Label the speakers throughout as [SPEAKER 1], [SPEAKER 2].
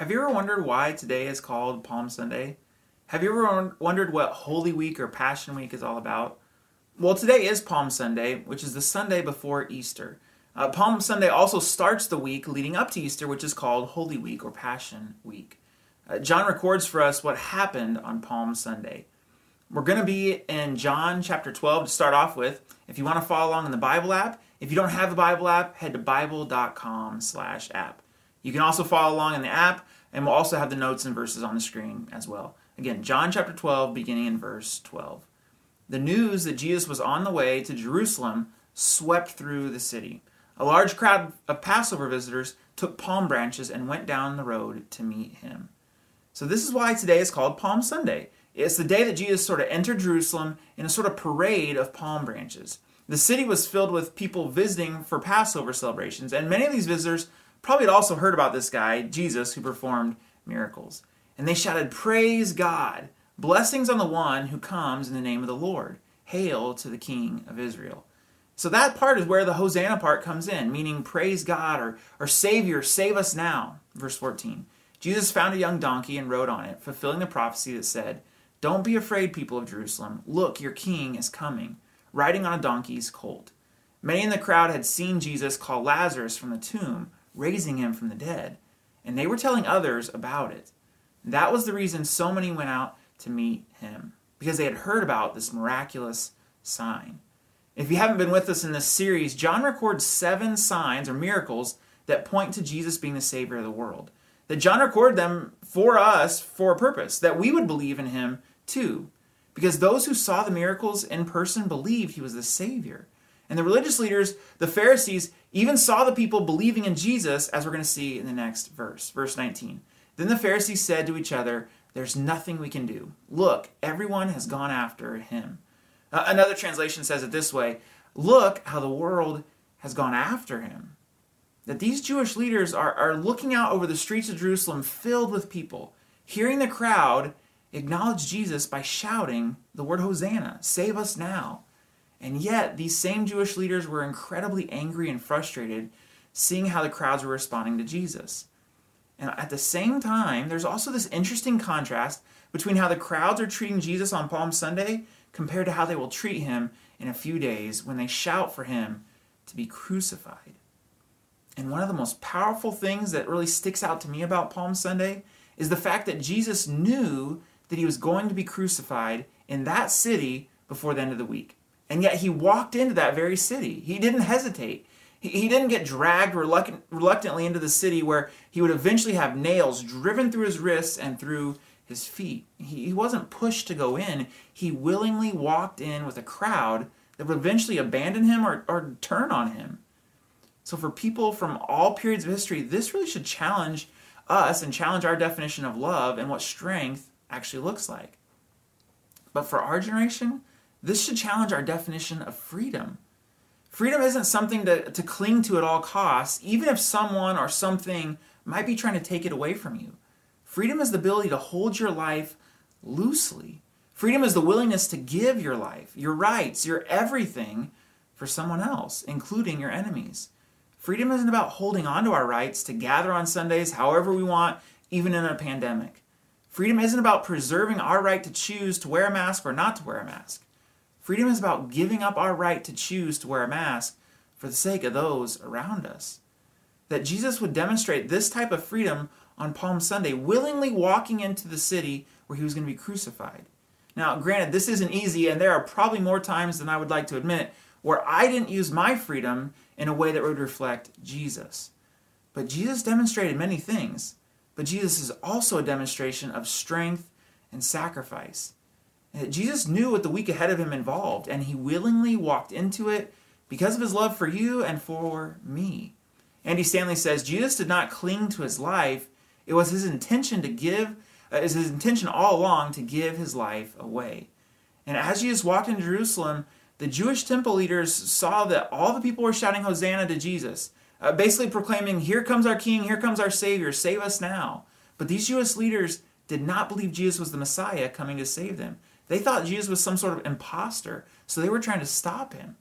[SPEAKER 1] Have you ever wondered why today is called Palm Sunday? Have you ever wondered what Holy Week or Passion Week is all about? Well, today is Palm Sunday, which is the Sunday before Easter. Uh, Palm Sunday also starts the week leading up to Easter, which is called Holy Week or Passion Week. Uh, John records for us what happened on Palm Sunday. We're going to be in John chapter 12 to start off with. If you want to follow along in the Bible app, if you don't have the Bible app, head to bible.com slash app. You can also follow along in the app, and we'll also have the notes and verses on the screen as well. Again, John chapter 12, beginning in verse 12. The news that Jesus was on the way to Jerusalem swept through the city. A large crowd of Passover visitors took palm branches and went down the road to meet him. So, this is why today is called Palm Sunday. It's the day that Jesus sort of entered Jerusalem in a sort of parade of palm branches. The city was filled with people visiting for Passover celebrations, and many of these visitors probably had also heard about this guy, Jesus, who performed miracles. And they shouted, Praise God! Blessings on the one who comes in the name of the Lord. Hail to the King of Israel. So that part is where the Hosanna part comes in, meaning praise God or, or Savior, save us now. Verse 14. Jesus found a young donkey and rode on it, fulfilling the prophecy that said, Don't be afraid, people of Jerusalem. Look, your king is coming, riding on a donkey's colt. Many in the crowd had seen Jesus call Lazarus from the tomb, raising him from the dead, and they were telling others about it. That was the reason so many went out to meet him, because they had heard about this miraculous sign. If you haven't been with us in this series, John records seven signs or miracles that point to Jesus being the Savior of the world. That John recorded them for us for a purpose, that we would believe in him too. Because those who saw the miracles in person believed he was the Savior. And the religious leaders, the Pharisees, even saw the people believing in Jesus, as we're going to see in the next verse, verse 19. Then the Pharisees said to each other, There's nothing we can do. Look, everyone has gone after him. Uh, another translation says it this way Look how the world has gone after him. That these Jewish leaders are, are looking out over the streets of Jerusalem filled with people, hearing the crowd acknowledge Jesus by shouting the word Hosanna, save us now. And yet, these same Jewish leaders were incredibly angry and frustrated seeing how the crowds were responding to Jesus. And at the same time, there's also this interesting contrast between how the crowds are treating Jesus on Palm Sunday compared to how they will treat him in a few days when they shout for him to be crucified. And one of the most powerful things that really sticks out to me about Palm Sunday is the fact that Jesus knew that he was going to be crucified in that city before the end of the week. And yet he walked into that very city. He didn't hesitate. He, didn't get dragged reluctant, reluctantly into the city where he would eventually have nails driven through his wrists and through his feet. He, he wasn't pushed to go in. He willingly walked in with a crowd that would eventually abandon him or, or turn on him. So, for people from all periods of history, this really should challenge us and challenge our definition of love and what strength actually looks like. But for our generation, this should challenge our definition of freedom. Freedom isn't something to, to cling to at all costs, even if someone or something might be trying to take it away from you. Freedom is the ability to hold your life loosely. Freedom is the willingness to give your life, your rights, your everything for someone else, including your enemies. Freedom isn't about holding on to our rights to gather on Sundays however we want, even in a pandemic. Freedom isn't about preserving our right to choose to wear a mask or not to wear a mask. Freedom is about giving up our right to choose to wear a mask for the sake of those around us. That Jesus would demonstrate this type of freedom on Palm Sunday, willingly walking into the city where he was going to be crucified. Now, granted, this isn't easy, and there are probably more times than I would like to admit where I didn't use my freedom in a way that would reflect Jesus. But Jesus demonstrated many things. But Jesus is also a demonstration of strength and sacrifice. Jesus knew what the week ahead of him involved, and he willingly walked into it because of his love for you and for me. Andy Stanley says Jesus did not cling to his life, it was his intention to give, uh, is his intention all along to give his life away. And as Jesus walked into Jerusalem, the Jewish temple leaders saw that all the people were shouting Hosanna to Jesus, uh, basically proclaiming, Here comes our King, here comes our Savior, save us now. But these Jewish leaders did not believe Jesus was the Messiah coming to save them. They thought Jesus was some sort of impostor, so they were trying to stop him.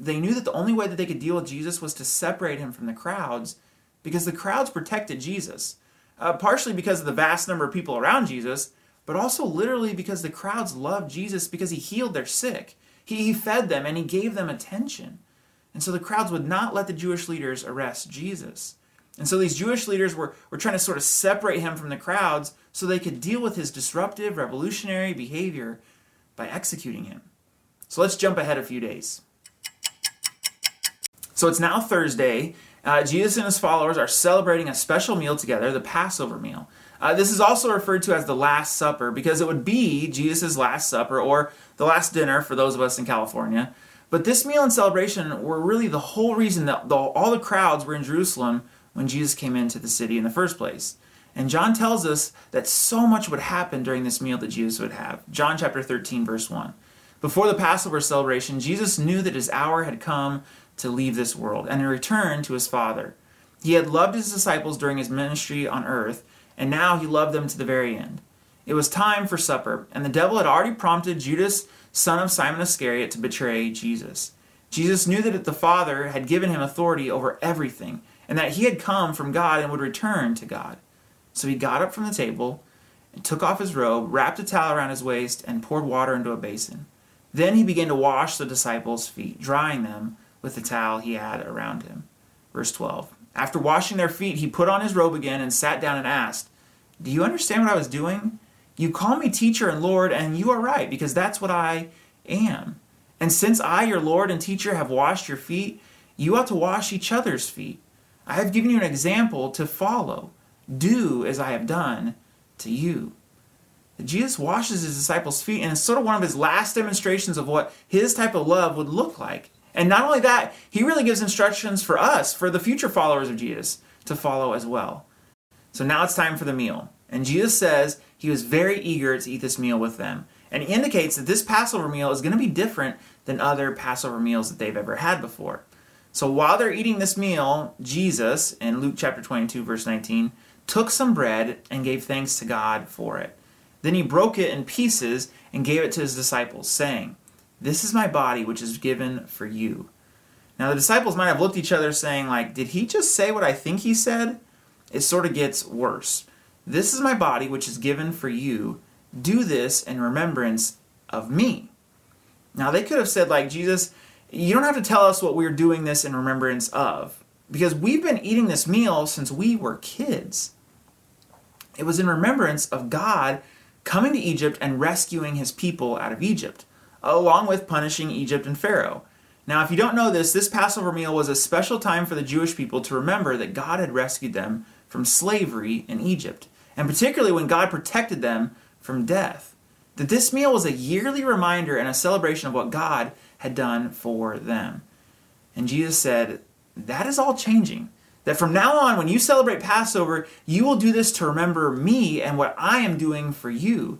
[SPEAKER 1] They knew that the only way that they could deal with Jesus was to separate him from the crowds because the crowds protected Jesus. uh, partially because of the vast number of people around Jesus, but also literally because the crowds loved Jesus because he healed their sick. He, he fed them and he gave them attention. And so the crowds would not let the Jewish leaders arrest Jesus. And so these Jewish leaders were, were trying to sort of separate him from the crowds so they could deal with his disruptive, revolutionary behavior by executing him. So let's jump ahead a few days. So it's now Thursday. Uh, Jesus and his followers are celebrating a special meal together, the Passover meal. Uh, this is also referred to as the Last Supper because it would be Jesus' Last Supper or the Last Dinner for those of us in California. But this meal and celebration were really the whole reason that the, all the crowds were in Jerusalem when Jesus came into the city in the first place. And John tells us that so much would happen during this meal that Jesus would have. John chapter 13, verse 1. Before the Passover celebration, Jesus knew that his hour had come to leave this world and to return to his Father. He had loved his disciples during his ministry on earth, and now he loved them to the very end. It was time for supper, and the devil had already prompted Judas, son of Simon Iscariot, to betray Jesus. Jesus knew that the Father had given him authority over everything, and that he had come from God and would return to God. So he got up from the table and took off his robe, wrapped a towel around his waist, and poured water into a basin. Then he began to wash the disciples' feet, drying them with the towel he had around him. Verse 12. After washing their feet, he put on his robe again and sat down and asked, Do you understand what I was doing? You call me teacher and Lord, and you are right, because that's what I am. And since I, your Lord and teacher, have washed your feet, you ought to wash each other's feet. I have given you an example to follow. Do as I have done to you. Jesus washes his disciples' feet, and it's sort of one of his last demonstrations of what his type of love would look like. And not only that, he really gives instructions for us, for the future followers of Jesus, to follow as well. So now it's time for the meal. And Jesus says he was very eager to eat this meal with them. And he indicates that this Passover meal is going to be different than other Passover meals that they've ever had before. So while they're eating this meal, Jesus, in Luke chapter 22, verse 19, took some bread and gave thanks to God for it. Then he broke it in pieces and gave it to his disciples, saying, This is my body, which is given for you. Now the disciples might have looked at each other saying, like, did he just say what I think he said? It sort of gets worse. This is my body, which is given for you. Do this in remembrance of me. Now, they could have said, like, Jesus, you don't have to tell us what we're doing this in remembrance of, because we've been eating this meal since we were kids. It was in remembrance of God coming to Egypt and rescuing his people out of Egypt, along with punishing Egypt and Pharaoh. Now, if you don't know this, this Passover meal was a special time for the Jewish people to remember that God had rescued them from slavery in Egypt and particularly when God protected them from death. That this meal was a yearly reminder and a celebration of what God had done for them. And Jesus said, That is all changing. That from now on, when you celebrate Passover, you will do this to remember me and what I am doing for you.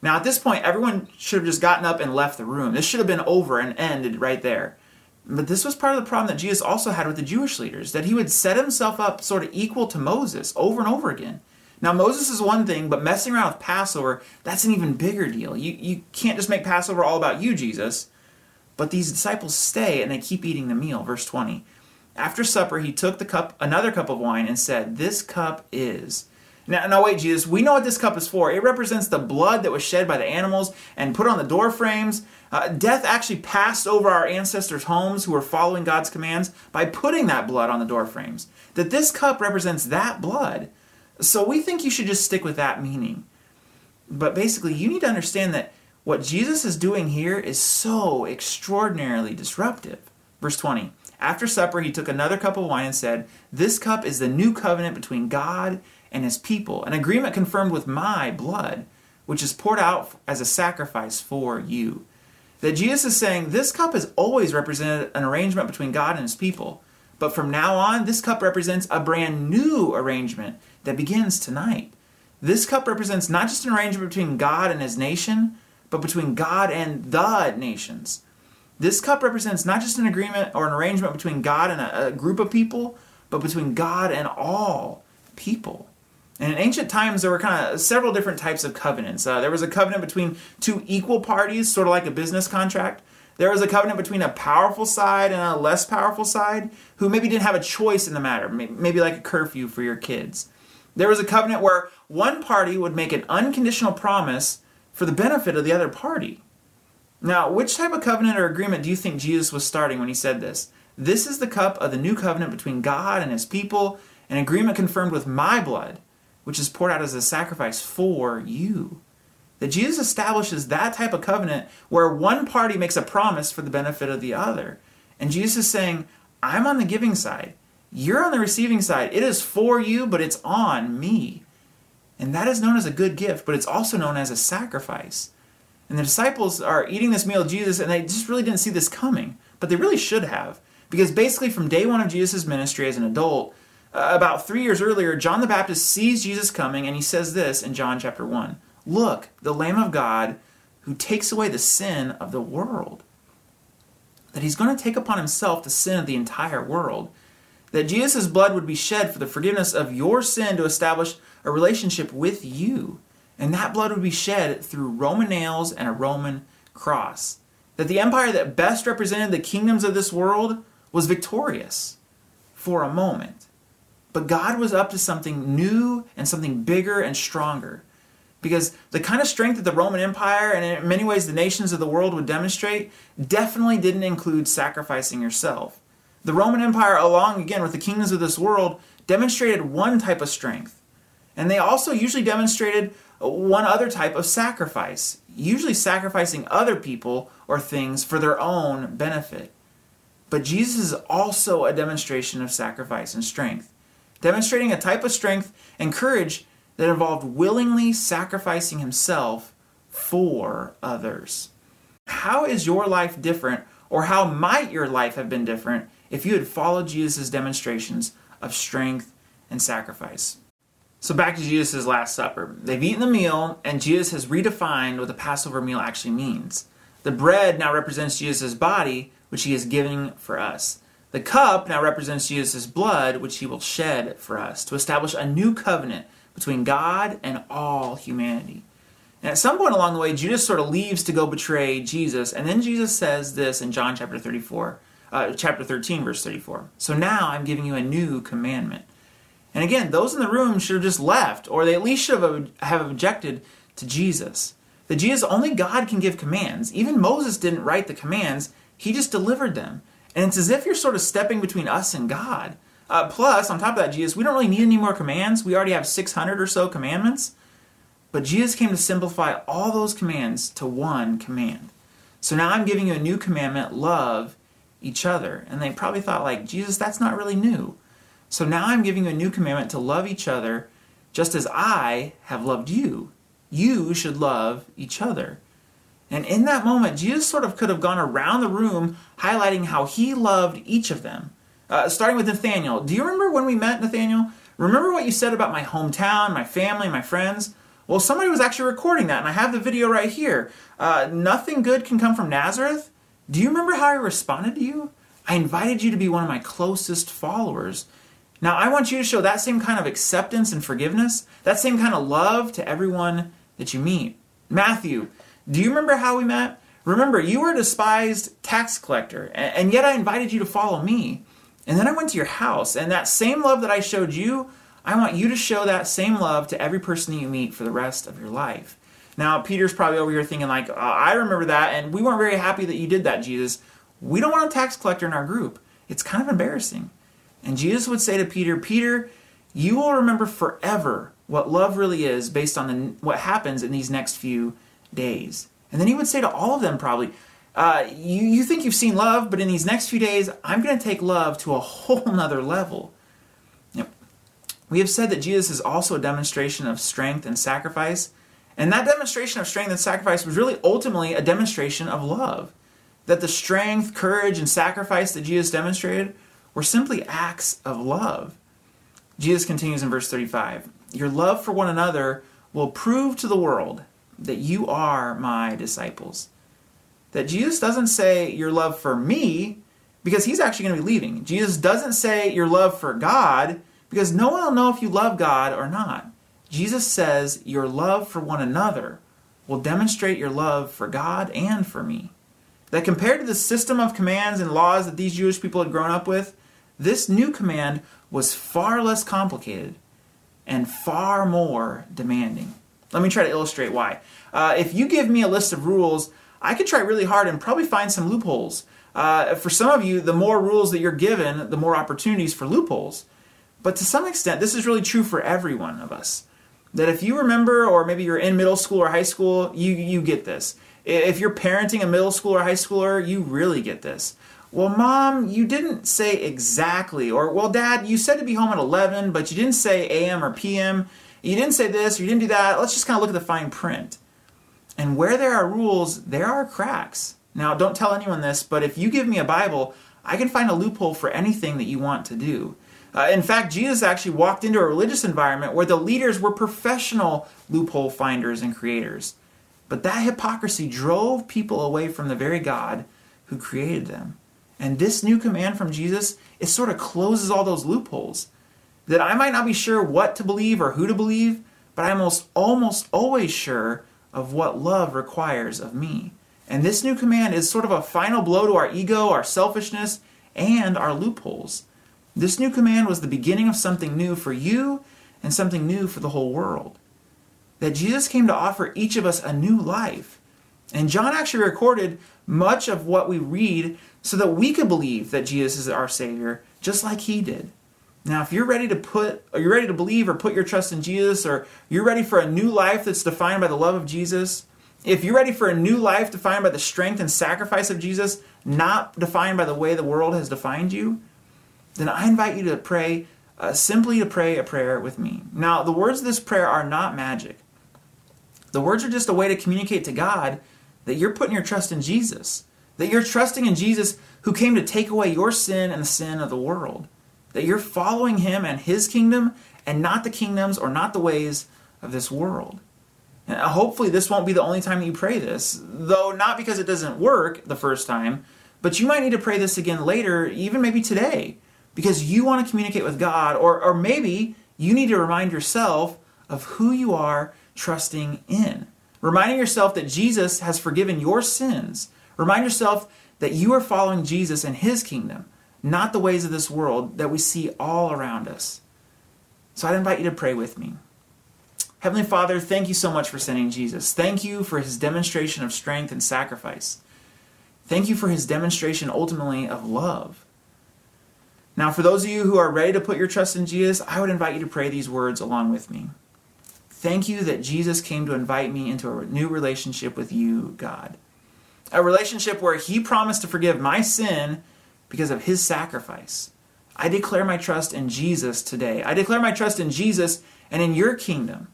[SPEAKER 1] Now, at this point, everyone should have just gotten up and left the room. This should have been over and ended right there. But this was part of the problem that Jesus also had with the Jewish leaders, that he would set himself up sort of equal to Moses over and over again. Now, Moses is one thing, but messing around with Passover, that's an even bigger deal. You, you can't just make Passover all about you, Jesus. But these disciples stay and they keep eating the meal. Verse 20. After supper, he took the cup, another cup of wine, and said, This cup is. Now, now, wait, Jesus, we know what this cup is for. It represents the blood that was shed by the animals and put on the door frames. Uh, death actually passed over our ancestors' homes who were following God's commands by putting that blood on the door frames. That this cup represents that blood. So we think you should just stick with that meaning. But basically, you need to understand that what Jesus is doing here is so extraordinarily disruptive. Verse 20 After supper, he took another cup of wine and said, This cup is the new covenant between God and his people, an agreement confirmed with my blood, which is poured out as a sacrifice for you. That Jesus is saying this cup has always represented an arrangement between God and his people. But from now on, this cup represents a brand new arrangement that begins tonight. This cup represents not just an arrangement between God and his nation, but between God and the nations. This cup represents not just an agreement or an arrangement between God and a, a group of people, but between God and all people. And in ancient times, there were kind of several different types of covenants. Uh, there was a covenant between two equal parties, sort of like a business contract. There was a covenant between a powerful side and a less powerful side who maybe didn't have a choice in the matter, maybe like a curfew for your kids. There was a covenant where one party would make an unconditional promise for the benefit of the other party. Now, which type of covenant or agreement do you think Jesus was starting when he said this? This is the cup of the new covenant between God and his people, an agreement confirmed with my blood, which is poured out as a sacrifice for you. That Jesus establishes that type of covenant where one party makes a promise for the benefit of the other. And Jesus is saying, I'm on the giving side. You're on the receiving side. It is for you, but it's on me. And that is known as a good gift, but it's also known as a sacrifice. And the disciples are eating this meal of Jesus, and they just really didn't see this coming, but they really should have. Because basically, from day one of Jesus' ministry as an adult, uh, about three years earlier, John the Baptist sees Jesus coming, and he says this in John chapter 1 Look, the Lamb of God who takes away the sin of the world. That he's going to take upon himself the sin of the entire world. That Jesus' blood would be shed for the forgiveness of your sin to establish a relationship with you. And that blood would be shed through Roman nails and a Roman cross. That the empire that best represented the kingdoms of this world was victorious for a moment. But God was up to something new and something bigger and stronger because the kind of strength that the Roman Empire and in many ways the nations of the world would demonstrate definitely didn't include sacrificing yourself. The Roman Empire, along again with the kingdoms of this world, demonstrated one type of strength. And they also usually demonstrated one other type of sacrifice, usually sacrificing other people or things for their own benefit. But Jesus is also a demonstration of sacrifice and strength, demonstrating a type of strength and courage that involved willingly sacrificing himself for others. How is your life different, or how might your life have been different if you had followed Jesus' demonstrations of strength and sacrifice? So, back to Jesus' Last Supper. They've eaten the meal, and Jesus has redefined what the Passover meal actually means. The bread now represents Jesus' body, which he is giving for us. The cup now represents Jesus' blood, which he will shed for us to establish a new covenant between God and all humanity. And at some point along the way, Judas sort of leaves to go betray Jesus, and then Jesus says this in John chapter 34, uh, chapter 13, verse 34. So now I'm giving you a new commandment. And again, those in the room should have just left, or they at least should have, have objected to Jesus. That Jesus, only God can give commands. Even Moses didn't write the commands, he just delivered them. And it's as if you're sort of stepping between us and God. Uh, plus, on top of that, Jesus, we don't really need any more commands. We already have 600 or so commandments. But Jesus came to simplify all those commands to one command. So now I'm giving you a new commandment love each other. And they probably thought, like, Jesus, that's not really new. So now I'm giving you a new commandment to love each other just as I have loved you. You should love each other. And in that moment, Jesus sort of could have gone around the room highlighting how he loved each of them. Uh, starting with Nathaniel. Do you remember when we met, Nathaniel? Remember what you said about my hometown, my family, my friends? Well, somebody was actually recording that, and I have the video right here. Uh, nothing good can come from Nazareth. Do you remember how I responded to you? I invited you to be one of my closest followers. Now, I want you to show that same kind of acceptance and forgiveness, that same kind of love to everyone that you meet. Matthew, do you remember how we met? Remember, you were a despised tax collector, and yet I invited you to follow me. And then I went to your house, and that same love that I showed you, I want you to show that same love to every person that you meet for the rest of your life. Now, Peter's probably over here thinking, like, oh, I remember that, and we weren't very happy that you did that, Jesus. We don't want a tax collector in our group. It's kind of embarrassing. And Jesus would say to Peter, Peter, you will remember forever what love really is based on the, what happens in these next few days. And then he would say to all of them, probably, uh, you, you think you've seen love, but in these next few days, I'm going to take love to a whole nother level. Yep. We have said that Jesus is also a demonstration of strength and sacrifice, and that demonstration of strength and sacrifice was really ultimately a demonstration of love. That the strength, courage, and sacrifice that Jesus demonstrated were simply acts of love. Jesus continues in verse 35 Your love for one another will prove to the world that you are my disciples that Jesus doesn't say your love for me because he's actually going to be leaving. Jesus doesn't say your love for God because no one will know if you love God or not. Jesus says your love for one another will demonstrate your love for God and for me. That compared to the system of commands and laws that these Jewish people had grown up with, this new command was far less complicated. and far more demanding. Let me try to illustrate why. Uh, if you give me a list of rules, I could try really hard and probably find some loopholes. Uh, for some of you, the more rules that you're given, the more opportunities for loopholes. But to some extent, this is really true for every one of us. That if you remember, or maybe you're in middle school or high school, you, you get this. If you're parenting a middle school or high schooler, you really get this. Well, mom, you didn't say exactly. Or, well, dad, you said to be home at 11, but you didn't say AM or PM. You didn't say this, or you didn't do that. Let's just kind of look at the fine print. And where there are rules, there are cracks. Now, don't tell anyone this, but if you give me a Bible, I can find a loophole for anything that you want to do. Uh, in fact, Jesus actually walked into a religious environment where the leaders were professional loophole finders and creators. But that hypocrisy drove people away from the very God who created them. And this new command from Jesus, it sort of closes all those loopholes. That I might not be sure what to believe or who to believe, but I'm almost, almost always sure of what love requires of me. And this new command is sort of a final blow to our ego, our selfishness, and our loopholes. This new command was the beginning of something new for you and something new for the whole world. That Jesus came to offer each of us a new life. And John actually recorded much of what we read so that we could believe that Jesus is our Savior, just like He did. Now, if you're ready to put, or you're ready to believe or put your trust in Jesus, or you're ready for a new life that's defined by the love of Jesus, if you're ready for a new life defined by the strength and sacrifice of Jesus, not defined by the way the world has defined you, then I invite you to pray, uh, simply to pray a prayer with me. Now, the words of this prayer are not magic. The words are just a way to communicate to God that you're putting your trust in Jesus, that you're trusting in Jesus who came to take away your sin and the sin of the world that you're following him and his kingdom and not the kingdoms or not the ways of this world. And uh, hopefully, this won't be the only time that you pray this, though not because it doesn't work the first time, but you might need to pray this again later, even maybe today, because you want to communicate with God, or, or maybe you need to remind yourself of who you are trusting in. Reminding yourself that Jesus has forgiven your sins. Remind yourself that you are following Jesus and his kingdom not the ways of this world that we see all around us. So I'd invite you to pray with me. Heavenly Father, thank you so much for sending Jesus. Thank you for his demonstration of strength and sacrifice. Thank you for his demonstration ultimately of love. Now, for those of you who are ready to put your trust in Jesus, I would invite you to pray these words along with me. Thank you that Jesus came to invite me into a new relationship with you, God. A relationship where he promised to forgive my sin because of his sacrifice. I declare my trust in Jesus today. I declare my trust in Jesus and in your kingdom.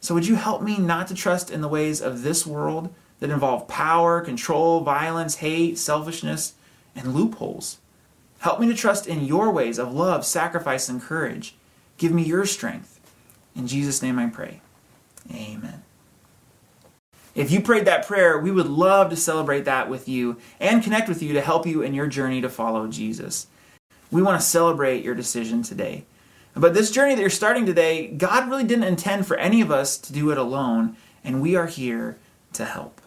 [SPEAKER 1] So, would you help me not to trust in the ways of this world that involve power, control, violence, hate, selfishness, and loopholes? Help me to trust in your ways of love, sacrifice, and courage. Give me your strength. In Jesus' name I pray. Amen. If you prayed that prayer, we would love to celebrate that with you and connect with you to help you in your journey to follow Jesus. We want to celebrate your decision today. But this journey that you're starting today, God really didn't intend for any of us to do it alone, and we are here to help.